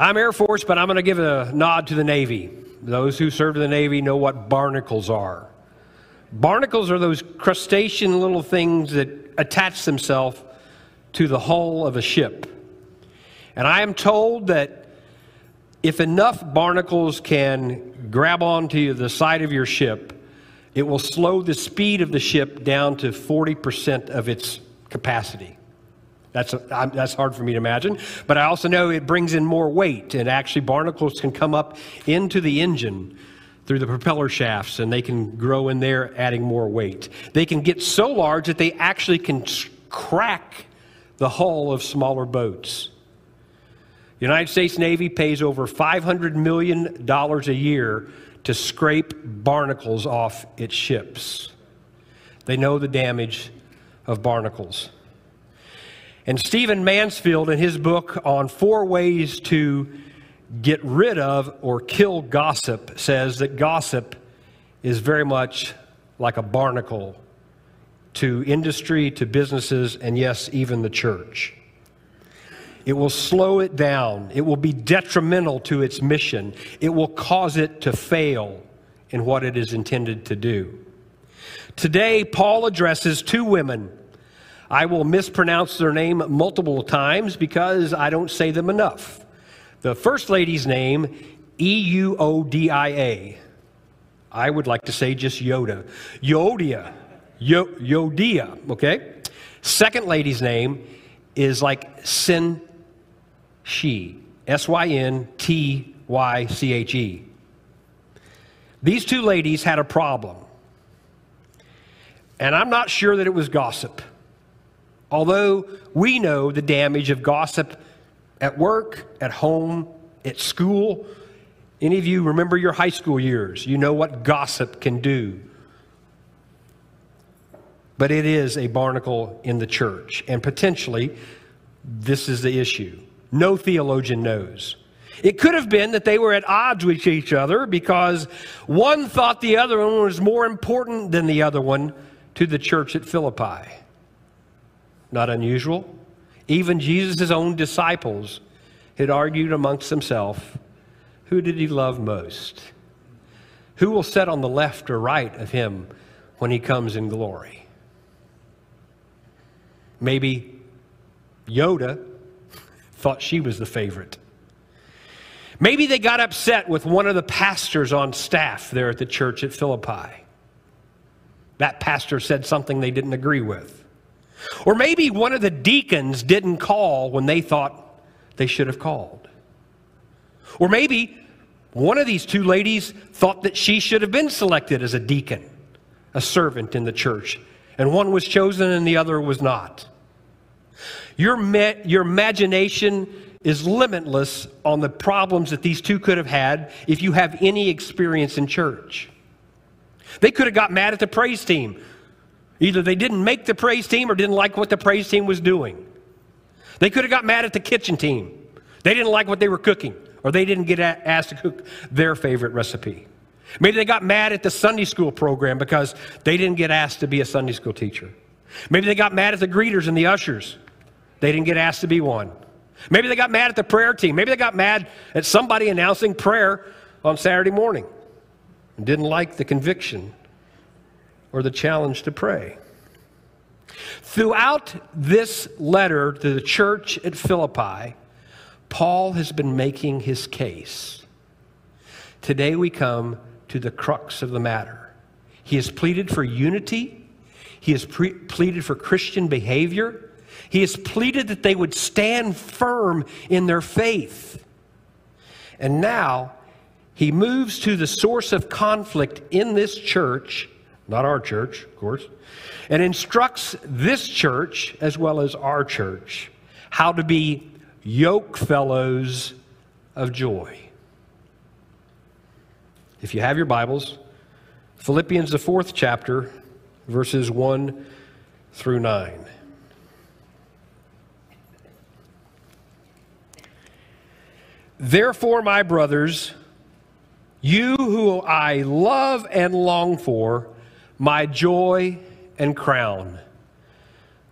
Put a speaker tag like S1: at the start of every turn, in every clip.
S1: I'm Air Force, but I'm going to give a nod to the Navy. Those who serve in the Navy know what barnacles are. Barnacles are those crustacean little things that attach themselves to the hull of a ship. And I am told that if enough barnacles can grab onto the side of your ship, it will slow the speed of the ship down to 40% of its capacity. That's, that's hard for me to imagine. But I also know it brings in more weight, and actually, barnacles can come up into the engine through the propeller shafts, and they can grow in there, adding more weight. They can get so large that they actually can crack the hull of smaller boats. The United States Navy pays over $500 million a year to scrape barnacles off its ships. They know the damage of barnacles. And Stephen Mansfield, in his book on four ways to get rid of or kill gossip, says that gossip is very much like a barnacle to industry, to businesses, and yes, even the church. It will slow it down. It will be detrimental to its mission. It will cause it to fail in what it is intended to do. Today, Paul addresses two women. I will mispronounce their name multiple times because I don't say them enough. The first lady's name, E U O D I A. I would like to say just Yoda. Yodia. Yo- Yodia, okay? Second lady's name is like Sin she. S Y N T Y C H E. These two ladies had a problem. And I'm not sure that it was gossip. Although we know the damage of gossip at work, at home, at school. Any of you remember your high school years? You know what gossip can do. But it is a barnacle in the church, and potentially this is the issue. No theologian knows. It could have been that they were at odds with each other because one thought the other one was more important than the other one to the church at Philippi. Not unusual. Even Jesus' own disciples had argued amongst themselves who did he love most? Who will sit on the left or right of him when he comes in glory? Maybe Yoda thought she was the favorite. Maybe they got upset with one of the pastors on staff there at the church at Philippi. That pastor said something they didn't agree with. Or maybe one of the deacons didn't call when they thought they should have called. Or maybe one of these two ladies thought that she should have been selected as a deacon, a servant in the church, and one was chosen and the other was not. Your, ma- your imagination is limitless on the problems that these two could have had if you have any experience in church. They could have got mad at the praise team. Either they didn't make the praise team or didn't like what the praise team was doing. They could have got mad at the kitchen team. They didn't like what they were cooking, or they didn't get asked to cook their favorite recipe. Maybe they got mad at the Sunday school program because they didn't get asked to be a Sunday school teacher. Maybe they got mad at the greeters and the ushers they didn't get asked to be one. Maybe they got mad at the prayer team. Maybe they got mad at somebody announcing prayer on Saturday morning and didn't like the conviction or the challenge to pray. Throughout this letter to the church at Philippi, Paul has been making his case. Today we come to the crux of the matter. He has pleaded for unity, he has pre- pleaded for Christian behavior. He has pleaded that they would stand firm in their faith. And now he moves to the source of conflict in this church, not our church, of course, and instructs this church as well as our church how to be yoke fellows of joy. If you have your Bibles, Philippians, the fourth chapter, verses 1 through 9. Therefore, my brothers, you who I love and long for, my joy and crown.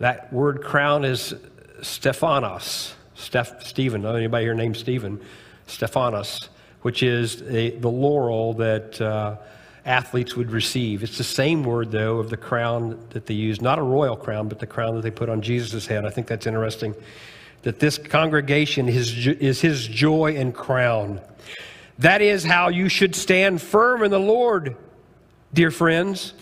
S1: That word crown is Stephanos. Steph, Stephen. Anybody here named Stephen? Stephanos, which is a, the laurel that uh, athletes would receive. It's the same word, though, of the crown that they use, not a royal crown, but the crown that they put on Jesus' head. I think that's interesting. That this congregation is, is his joy and crown. That is how you should stand firm in the Lord, dear friends.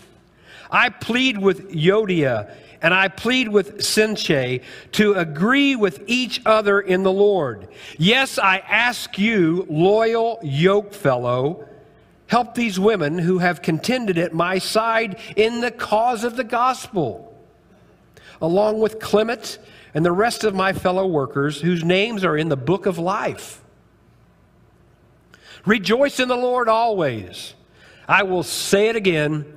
S1: I plead with Euodia and I plead with Sinche to agree with each other in the Lord. Yes, I ask you, loyal yoke fellow, help these women who have contended at my side in the cause of the gospel, along with Clement and the rest of my fellow workers whose names are in the book of life. Rejoice in the Lord always. I will say it again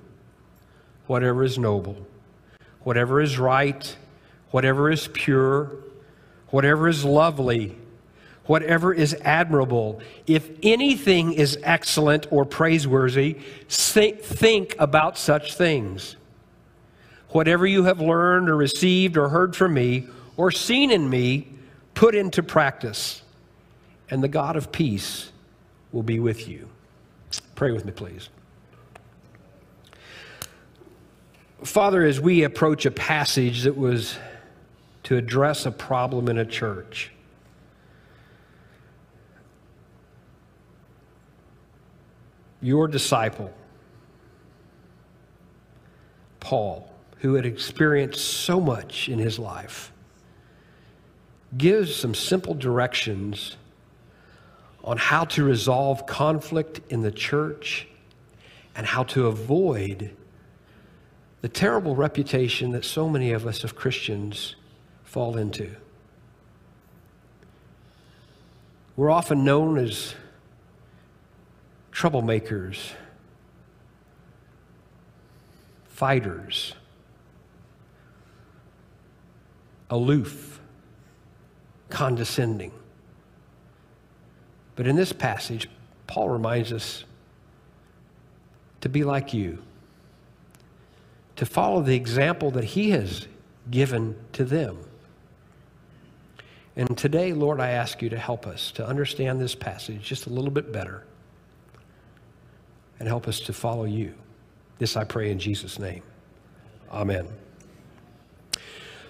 S1: whatever is noble, whatever is right, whatever is pure, whatever is lovely, whatever is admirable, if anything is excellent or praiseworthy, think about such things. Whatever you have learned or received or heard from me or seen in me, put into practice, and the God of peace will be with you. Pray with me, please. Father, as we approach a passage that was to address a problem in a church, your disciple, Paul, who had experienced so much in his life, gives some simple directions on how to resolve conflict in the church and how to avoid the terrible reputation that so many of us of Christians fall into. We're often known as troublemakers, fighters, aloof, condescending. But in this passage, Paul reminds us to be like you to follow the example that He has given to them. And today, Lord, I ask you to help us to understand this passage just a little bit better and help us to follow you. This I pray in Jesus' name. Amen.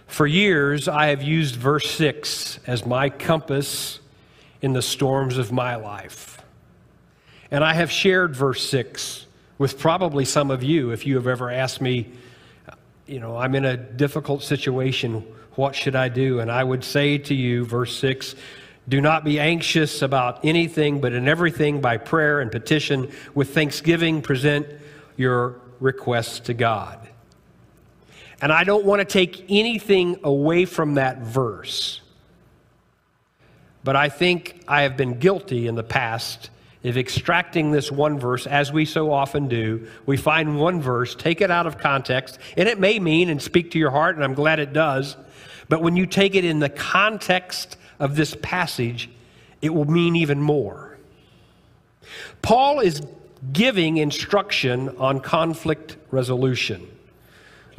S1: For years, I have used verse 6 as my compass in the storms of my life. And I have shared verse 6 with probably some of you if you have ever asked me, you know, I'm in a difficult situation. What should I do? And I would say to you, verse 6, do not be anxious about anything, but in everything by prayer and petition with thanksgiving present your requests to God. And I don't want to take anything away from that verse. But I think I have been guilty in the past of extracting this one verse, as we so often do. We find one verse, take it out of context, and it may mean and speak to your heart, and I'm glad it does. But when you take it in the context of this passage, it will mean even more. Paul is giving instruction on conflict resolution.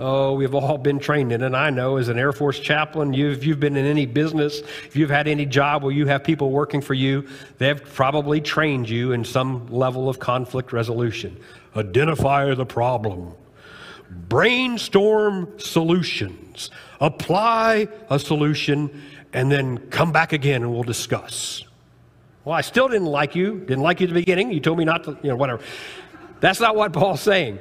S1: Oh, we've all been trained in it. And I know as an Air Force chaplain, you've, you've been in any business, if you've had any job where you have people working for you, they've probably trained you in some level of conflict resolution. Identify the problem, brainstorm solutions, apply a solution, and then come back again and we'll discuss. Well, I still didn't like you, didn't like you at the beginning. You told me not to, you know, whatever. That's not what Paul's saying.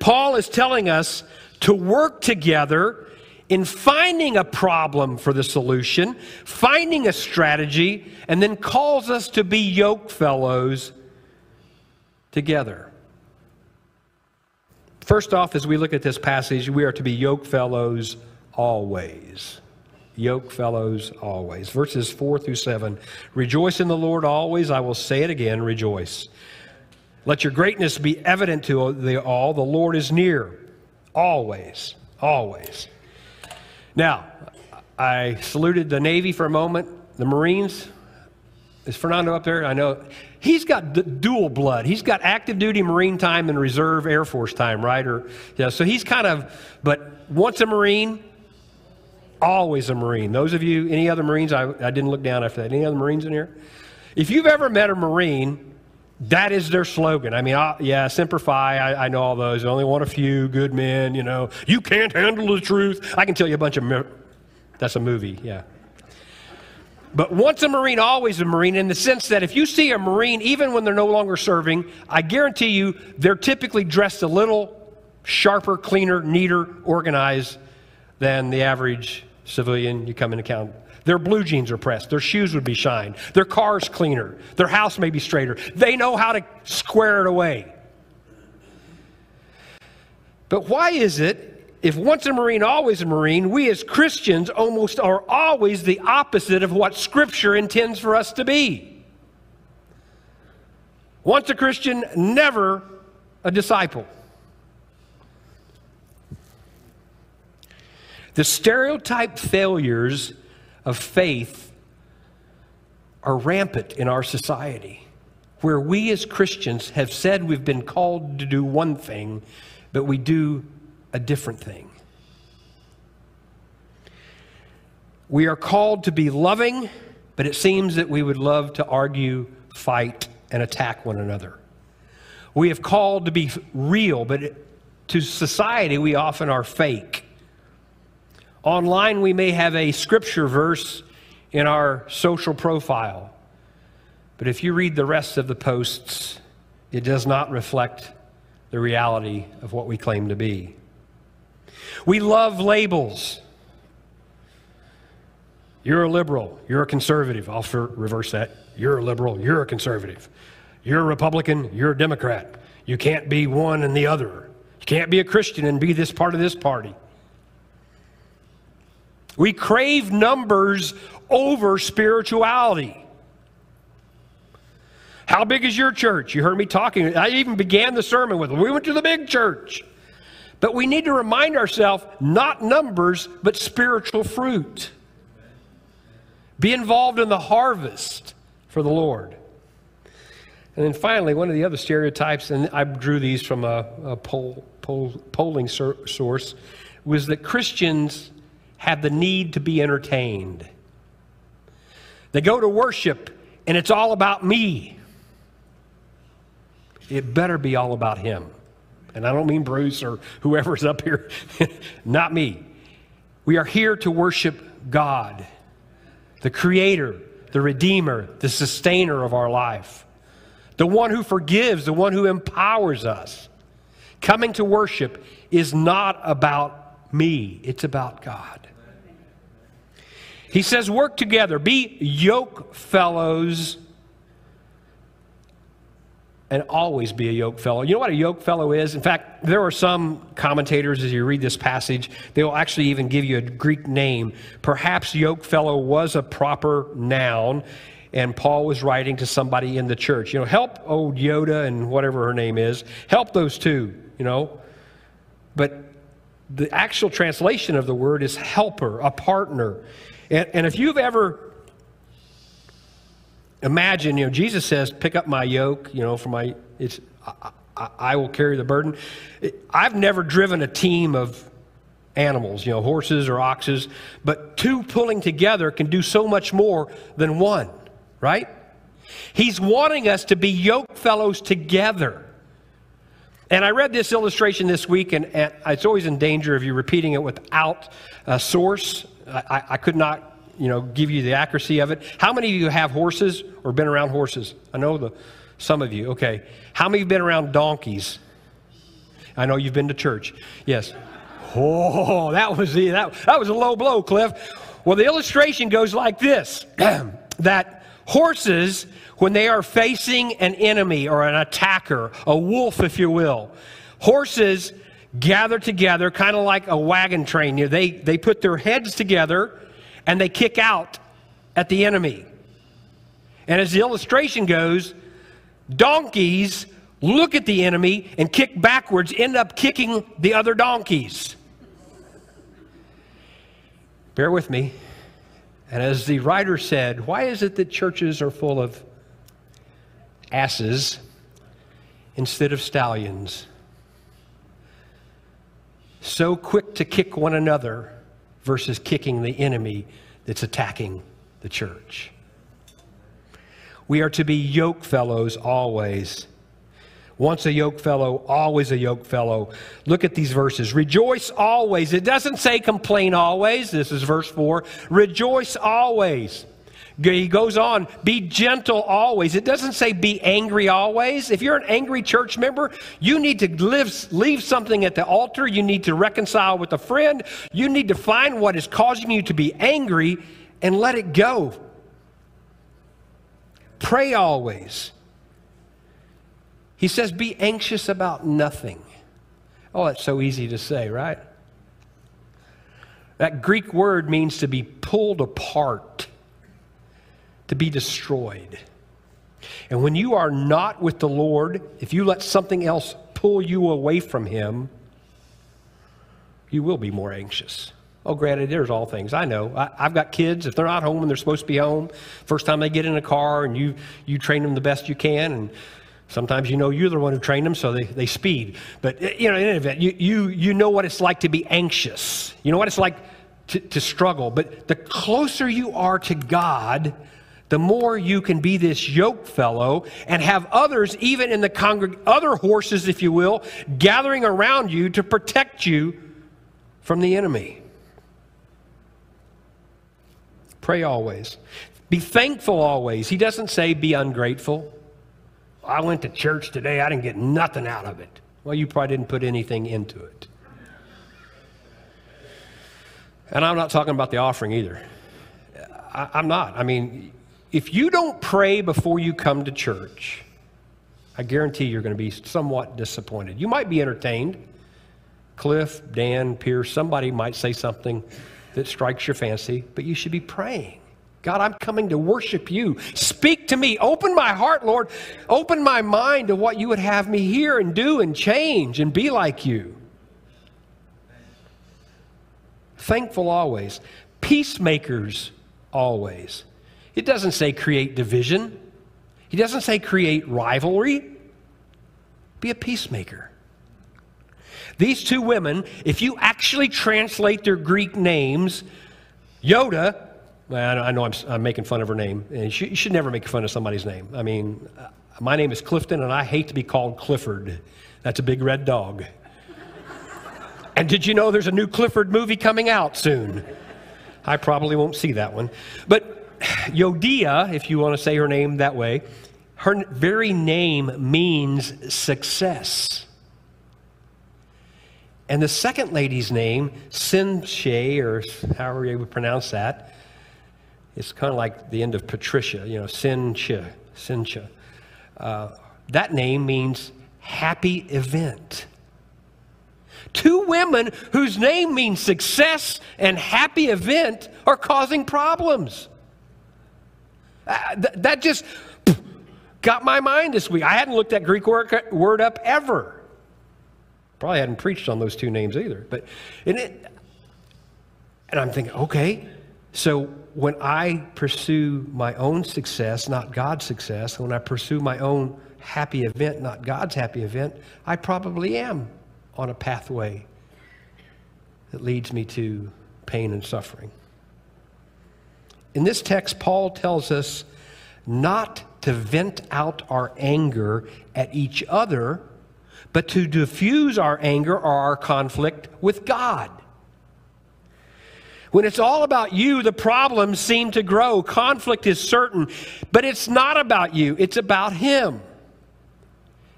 S1: Paul is telling us to work together in finding a problem for the solution, finding a strategy, and then calls us to be yoke fellows together. First off, as we look at this passage, we are to be yoke fellows always. yoke fellows always. Verses 4 through 7 Rejoice in the Lord always. I will say it again, rejoice. Let your greatness be evident to the all. The Lord is near. Always. Always. Now, I saluted the Navy for a moment. The Marines. Is Fernando up there? I know. He's got d- dual blood. He's got active duty Marine time and reserve Air Force time, right? Or yeah, so he's kind of, but once a Marine, always a Marine. Those of you, any other Marines, I, I didn't look down after that. Any other Marines in here? If you've ever met a Marine, that is their slogan. I mean, I, yeah, Semper Fi, I, I, know all those. I only want a few good men, you know. You can't handle the truth. I can tell you a bunch of. That's a movie, yeah. But once a Marine, always a Marine, in the sense that if you see a Marine, even when they're no longer serving, I guarantee you they're typically dressed a little sharper, cleaner, neater, organized than the average civilian you come into account. Their blue jeans are pressed. Their shoes would be shined. Their car's cleaner. Their house may be straighter. They know how to square it away. But why is it, if once a Marine, always a Marine, we as Christians almost are always the opposite of what Scripture intends for us to be? Once a Christian, never a disciple. The stereotype failures of faith are rampant in our society, where we as Christians have said we've been called to do one thing, but we do a different thing. We are called to be loving, but it seems that we would love to argue, fight, and attack one another. We have called to be real, but to society we often are fake. Online, we may have a scripture verse in our social profile. But if you read the rest of the posts, it does not reflect the reality of what we claim to be. We love labels. You're a liberal. You're a conservative. I'll reverse that. You're a liberal. You're a conservative. You're a Republican. You're a Democrat. You can't be one and the other. You can't be a Christian and be this part of this party. We crave numbers over spirituality. How big is your church? You heard me talking. I even began the sermon with, we went to the big church. But we need to remind ourselves not numbers, but spiritual fruit. Be involved in the harvest for the Lord. And then finally, one of the other stereotypes, and I drew these from a, a poll, poll, polling source, was that Christians have the need to be entertained. They go to worship and it's all about me. It better be all about him. And I don't mean Bruce or whoever's up here, not me. We are here to worship God, the Creator, the Redeemer, the Sustainer of our life, the one who forgives, the one who empowers us. Coming to worship is not about me, it's about God. He says, work together, be yoke fellows, and always be a yoke fellow. You know what a yoke fellow is? In fact, there are some commentators, as you read this passage, they will actually even give you a Greek name. Perhaps yoke fellow was a proper noun, and Paul was writing to somebody in the church. You know, help old Yoda and whatever her name is, help those two, you know. But the actual translation of the word is helper, a partner. And, and if you've ever imagined, you know, Jesus says, pick up my yoke, you know, for my, it's, I, I, I will carry the burden. I've never driven a team of animals, you know, horses or oxes, but two pulling together can do so much more than one, right? He's wanting us to be yoke fellows together. And I read this illustration this week, and, and it's always in danger of you repeating it without a source. I, I could not, you know, give you the accuracy of it. How many of you have horses or been around horses? I know the some of you. Okay. How many have been around donkeys? I know you've been to church. Yes. Oh, that was the, that, that was a low blow, Cliff. Well, the illustration goes like this: that horses, when they are facing an enemy or an attacker, a wolf, if you will, horses gather together, kind of like a wagon train. You know, they, they put their heads together and they kick out at the enemy. And as the illustration goes, donkeys look at the enemy and kick backwards, end up kicking the other donkeys. Bear with me. And as the writer said, why is it that churches are full of asses instead of stallions? So quick to kick one another versus kicking the enemy that's attacking the church. We are to be yoke fellows always. Once a yoke fellow, always a yoke fellow. Look at these verses. Rejoice always. It doesn't say complain always. This is verse 4. Rejoice always. He goes on, be gentle always. It doesn't say be angry always. If you're an angry church member, you need to live, leave something at the altar. You need to reconcile with a friend. You need to find what is causing you to be angry and let it go. Pray always. He says, be anxious about nothing. Oh, that's so easy to say, right? That Greek word means to be pulled apart, to be destroyed. And when you are not with the Lord, if you let something else pull you away from Him, you will be more anxious. Oh, granted, there's all things. I know. I, have got kids. If they're not home and they're supposed to be home, first time they get in a car and you, you train them the best you can. And sometimes you know you're the one who trained them, so they, they speed. But, eh, you know, in any event, you, you, you know what it's like to be anxious. You know what it's like to, to struggle. But the closer you are to God, the more you can be this yoke fellow and have others, even in the other horses, if you will, gathering around you to protect you from the enemy. Pray always. Be thankful always. He doesn't say be ungrateful. I went to church today, I didn't get nothing out of it. Well, you probably didn't put anything into it. And I'm not talking about the offering either. I, am not. I mean, if you don't pray before you come to church, I guarantee you're going to be somewhat disappointed. You might be entertained. Cliff, Dan, Pierce, somebody might say something that strikes your fancy, but you should be praying. God, I'm coming to worship you. Speak to me. Open my heart, Lord. Open my mind to what you would have me hear and do and change and be like you. Thankful always. Peacemakers always. It doesn't say create division, He doesn't say create rivalry. Be a peacemaker. These two women, if you actually translate their Greek names, Yoda, I know I'm, I'm making fun of her name, and you should, never make fun of somebody's name. I mean, uh, my name is Clifton, and I hate to be called Clifford. That's a big red dog. and did you know there's a new Clifford movie coming out soon? I probably won't see that one. But Yodia, if you want to say her name that way, her very name means success. And the second lady's name, Sinche, or however you would pronounce that, it's kind of like the end of Patricia, you know, Sinche, Sinche. Uh, that name means happy event. Two women whose name means success and happy event are causing problems. Uh, th- that just got my mind this week. I hadn't looked that Greek word, word up ever. Probably hadn't preached on those two names either. But and it, and I'm thinking, okay, so when I pursue my own success, not God's success, when I pursue my own happy event, not God's happy event, I probably am on a pathway that leads me to pain and suffering. In this text, Paul tells us not to vent out our anger at each other but to diffuse our anger or our conflict with God. When it's all about you, the problems seem to grow. Conflict is certain, but it's not about you, it's about Him.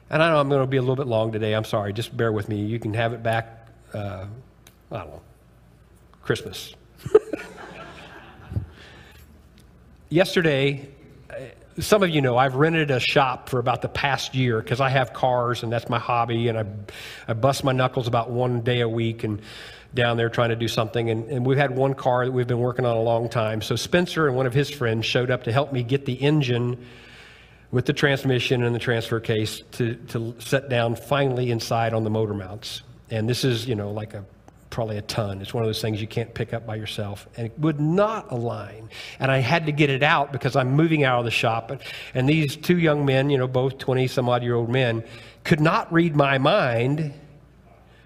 S1: And I know I'm going to be a little bit long today. I'm sorry. Just bear with me. You can have it back, uh, I don't know, Christmas. Yesterday, uh, some of you know I've rented a shop for about the past year because I have cars and that's my hobby, and I, I bust my knuckles about one day a week and down there trying to do something. And, and we've had one car that we've been working on a long time. So Spencer and one of his friends showed up to help me get the engine with the transmission and the transfer case to, to set down finally inside on the motor mounts. And this is, you know, like a probably a ton. It's one of those things you can't pick up by yourself. And it would not align. And I had to get it out because I'm moving out of the shop. And these two young men, you know, both 20 some odd year old men, could not read my mind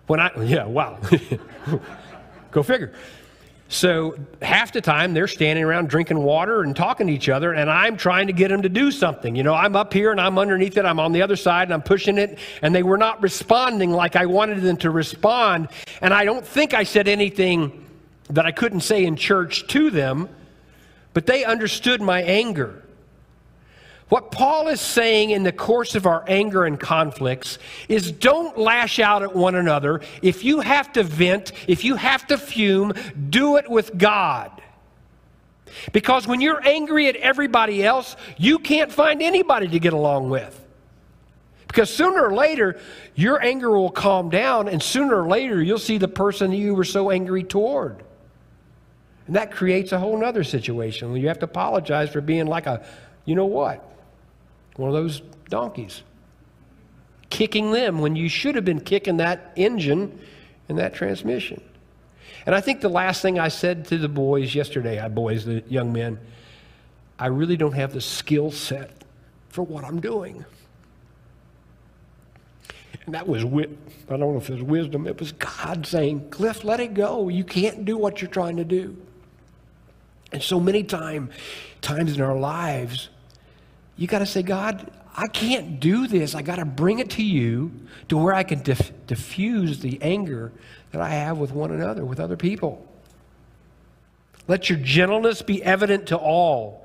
S1: when I, yeah, wow. Go figure. So half the time they're standing around drinking water and talking to each other, and I'm trying to get them to do something. You know, I'm up here and I'm underneath it, I'm on the other side and I'm pushing it, and they were not responding like I wanted them to respond. And I don't think I said anything that I couldn't say in church to them, but they understood my anger. What Paul is saying in the course of our anger and conflicts is don't lash out at one another. If you have to vent, if you have to fume, do it with God. Because when you're angry at everybody else, you can't find anybody to get along with. Because sooner or later, your anger will calm down, and sooner or later, you'll see the person you were so angry toward. And that creates a whole other situation where you have to apologize for being like a, you know what? One of those donkeys. Kicking them when you should have been kicking that engine and that transmission. And I think the last thing I said to the boys yesterday, I boys, the young men, I really don't have the skill set for what I'm doing. And that was, wit- I don't know if it was wisdom, it was God saying, Cliff, let it go. You can't do what you're trying to do. And so many time, times in our lives, you got to say, God, I can't do this. I got to bring it to you to where I can dif- diffuse the anger that I have with one another, with other people. Let your gentleness be evident to all.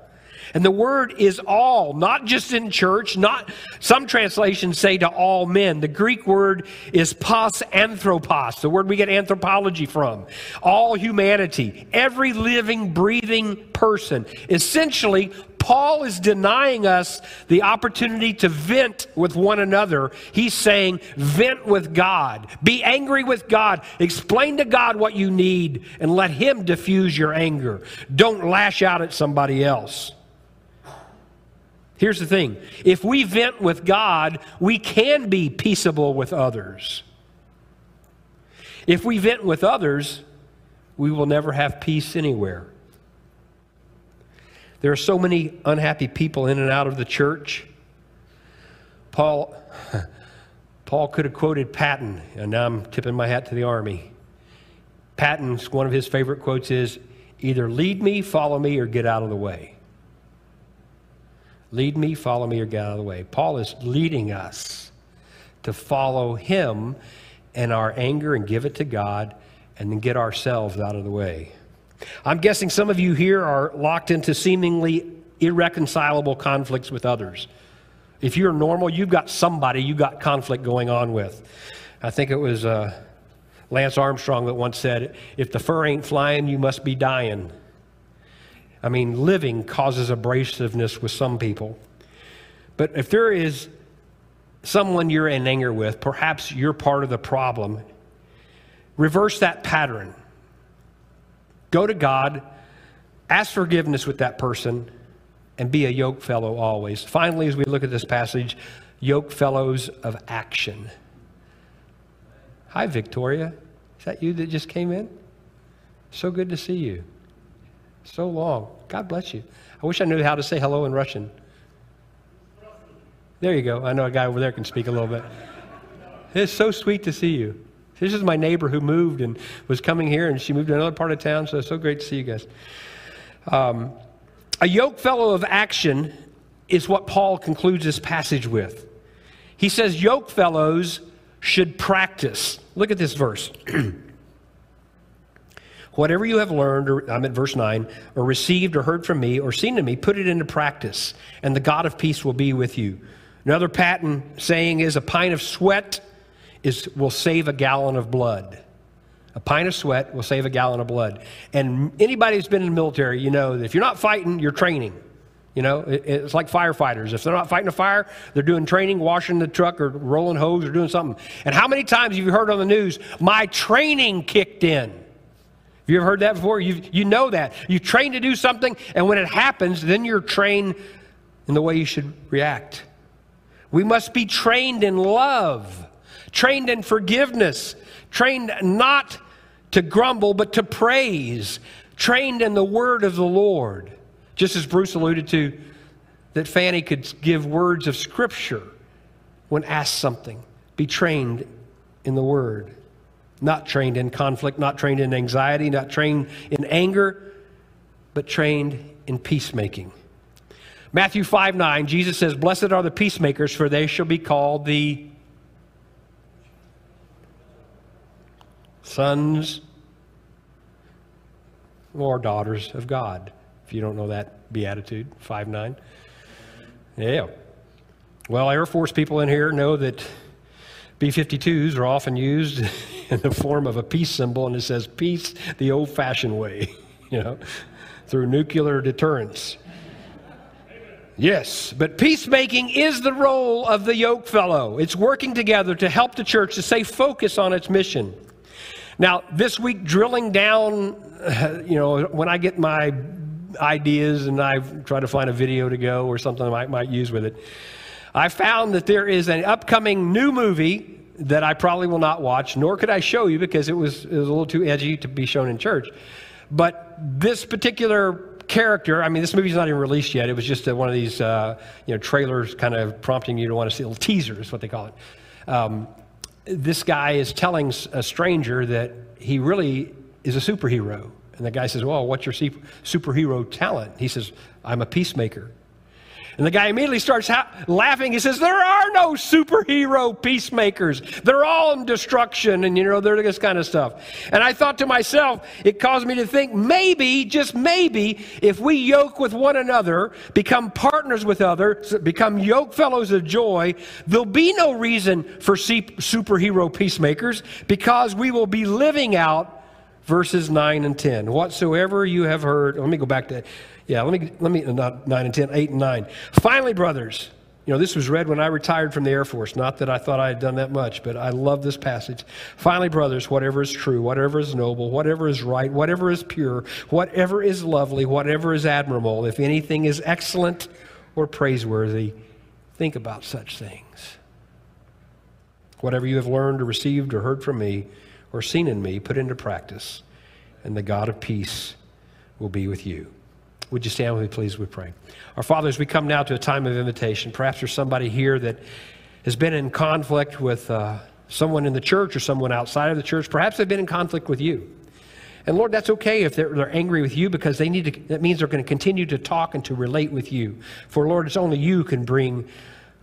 S1: And the word is all, not just in church, not some translations say to all men. The Greek word is pas anthropos, the word we get anthropology from. All humanity, every living, breathing person. Essentially, Paul is denying us the opportunity to vent with one another. He's saying, vent with God. Be angry with God. Explain to God what you need and let Him diffuse your anger. Don't lash out at somebody else. Here's the thing if we vent with God, we can be peaceable with others. If we vent with others, we will never have peace anywhere. There are so many unhappy people in and out of the church. Paul, Paul could have quoted Patton, and now I'm tipping my hat to the army. Patton's one of his favorite quotes is either lead me, follow me, or get out of the way. Lead me, follow me, or get out of the way. Paul is leading us to follow him and our anger and give it to God and then get ourselves out of the way. I'm guessing some of you here are locked into seemingly irreconcilable conflicts with others. If you're normal, you've got somebody you've got conflict going on with. I think it was uh, Lance Armstrong that once said, If the fur ain't flying, you must be dying. I mean, living causes abrasiveness with some people. But if there is someone you're in anger with, perhaps you're part of the problem, reverse that pattern. Go to God, ask forgiveness with that person, and be a yoke fellow always. Finally, as we look at this passage, yoke fellows of action. Hi, Victoria. Is that you that just came in? So good to see you. So long. God bless you. I wish I knew how to say hello in Russian. There you go. I know a guy over there can speak a little bit. It's so sweet to see you. This is my neighbor who moved and was coming here, and she moved to another part of town, so it's so great to see you guys. Um, a yoke fellow of action is what Paul concludes this passage with. He says, Yoke fellows should practice. Look at this verse. Whatever you have learned, or I'm at verse 9, or received or heard from me or seen in me, put it into practice, and the God of peace will be with you. Another Patton saying is a pint of sweat is, will save a gallon of blood. A pint of sweat will save a gallon of blood. And anybody who's been in the military, you know that if you're not fighting, you're training. You know, it, it's like firefighters. If they're not fighting a fire, they're doing training, washing the truck, or rolling hose, or doing something. And how many times have you heard on the news, my training kicked in? Have you ever heard that before? you you know that. You train to do something, and when it happens, then you're trained in the way you should react. We must be trained in love, trained in forgiveness, trained not to grumble, but to praise, trained in the word of the Lord. Just as Bruce alluded to, that Fanny could give words of scripture when asked something. Be trained in the word. Not trained in conflict, not trained in anxiety, not trained in anger, but trained in peacemaking. Matthew 5 9, Jesus says, Blessed are the peacemakers, for they shall be called the sons or daughters of God if you don't know that beatitude, 5 9. Yeah. Well, Air Force people in here know that B 52s are often used in the form of a peace symbol, and it says peace the old fashioned way, you know, through nuclear deterrence. Yes, but peacemaking is the role of the yoke fellow. It's working together to help the church to stay focused on its mission. Now, this week, drilling down, you know, when I get my ideas and I try to find a video to go or something I might, might use with it. I found that there is an upcoming new movie that I probably will not watch, nor could I show you because it was, it was a little too edgy to be shown in church. But this particular character, I mean, this movie's not even released yet. It was just a, one of these, uh, you know, trailers kind of prompting you to want to see, a little teaser is what they call it. Um, this guy is telling a stranger that he really is a superhero and the guy says, Well, what's your superhero talent? He says, I'm a peacemaker. And the guy immediately starts ha- laughing. He says, There are no superhero peacemakers. They're all in destruction, and you know, they're this kind of stuff. And I thought to myself, it caused me to think maybe, just maybe, if we yoke with one another, become partners with others, become yoke fellows of joy, there'll be no reason for superhero peacemakers because we will be living out verses 9 and 10. Whatsoever you have heard, let me go back to, yeah, let me, let me, not 9 and 10, 8 and 9. Finally, brothers, you know, this was read when I retired from the Air Force. Not that I thought I had done that much, but I love this passage. Finally, brothers, whatever is true, whatever is noble, whatever is right, whatever is pure, whatever is lovely, whatever is admirable, if anything is excellent or praiseworthy, think about such things. Whatever you have learned or received or heard from me, or seen in me, put into practice, and the God of peace will be with you. Would you stand with me, please? We pray. Our Father, as we come now to a time of invitation, perhaps there's somebody here that has been in conflict with uh, someone in the church or someone outside of the church. Perhaps they've been in conflict with you. And Lord, that's okay if they're, they're angry with you because they need to, that means they're going to continue to talk and to relate with you. For Lord, it's only you can bring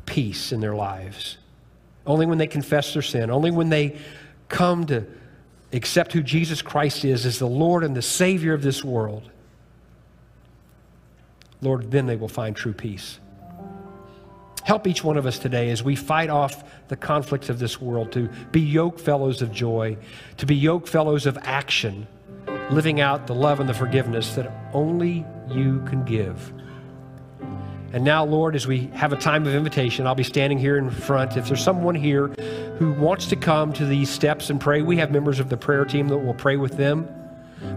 S1: peace in their lives. Only when they confess their sin, only when they come to accept who Jesus Christ is as the Lord and the Savior of this world, Lord, then they will find true peace. Help each one of us today as we fight off the conflicts of this world to be yoke fellows of joy, to be yoke fellows of action, living out the love and the forgiveness that only you can give. And now, Lord, as we have a time of invitation, I'll be standing here in front. If there's someone here who wants to come to these steps and pray, we have members of the prayer team that will pray with them.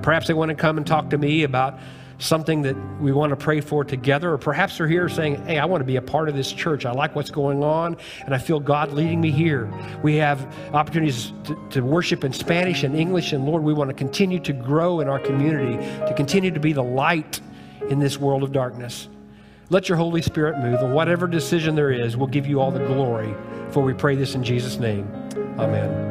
S1: Perhaps they want to come and talk to me about something that we want to pray for together, or perhaps they're here saying, Hey, I want to be a part of this church. I like what's going on, and I feel God leading me here. We have opportunities to, to, worship in Spanish and English, and Lord, we want to continue to grow in our community, to continue to be the light in this world of darkness. Let your Holy Spirit move, and whatever decision there is, we'll give you all the glory. For we pray this in Jesus' name. Amen.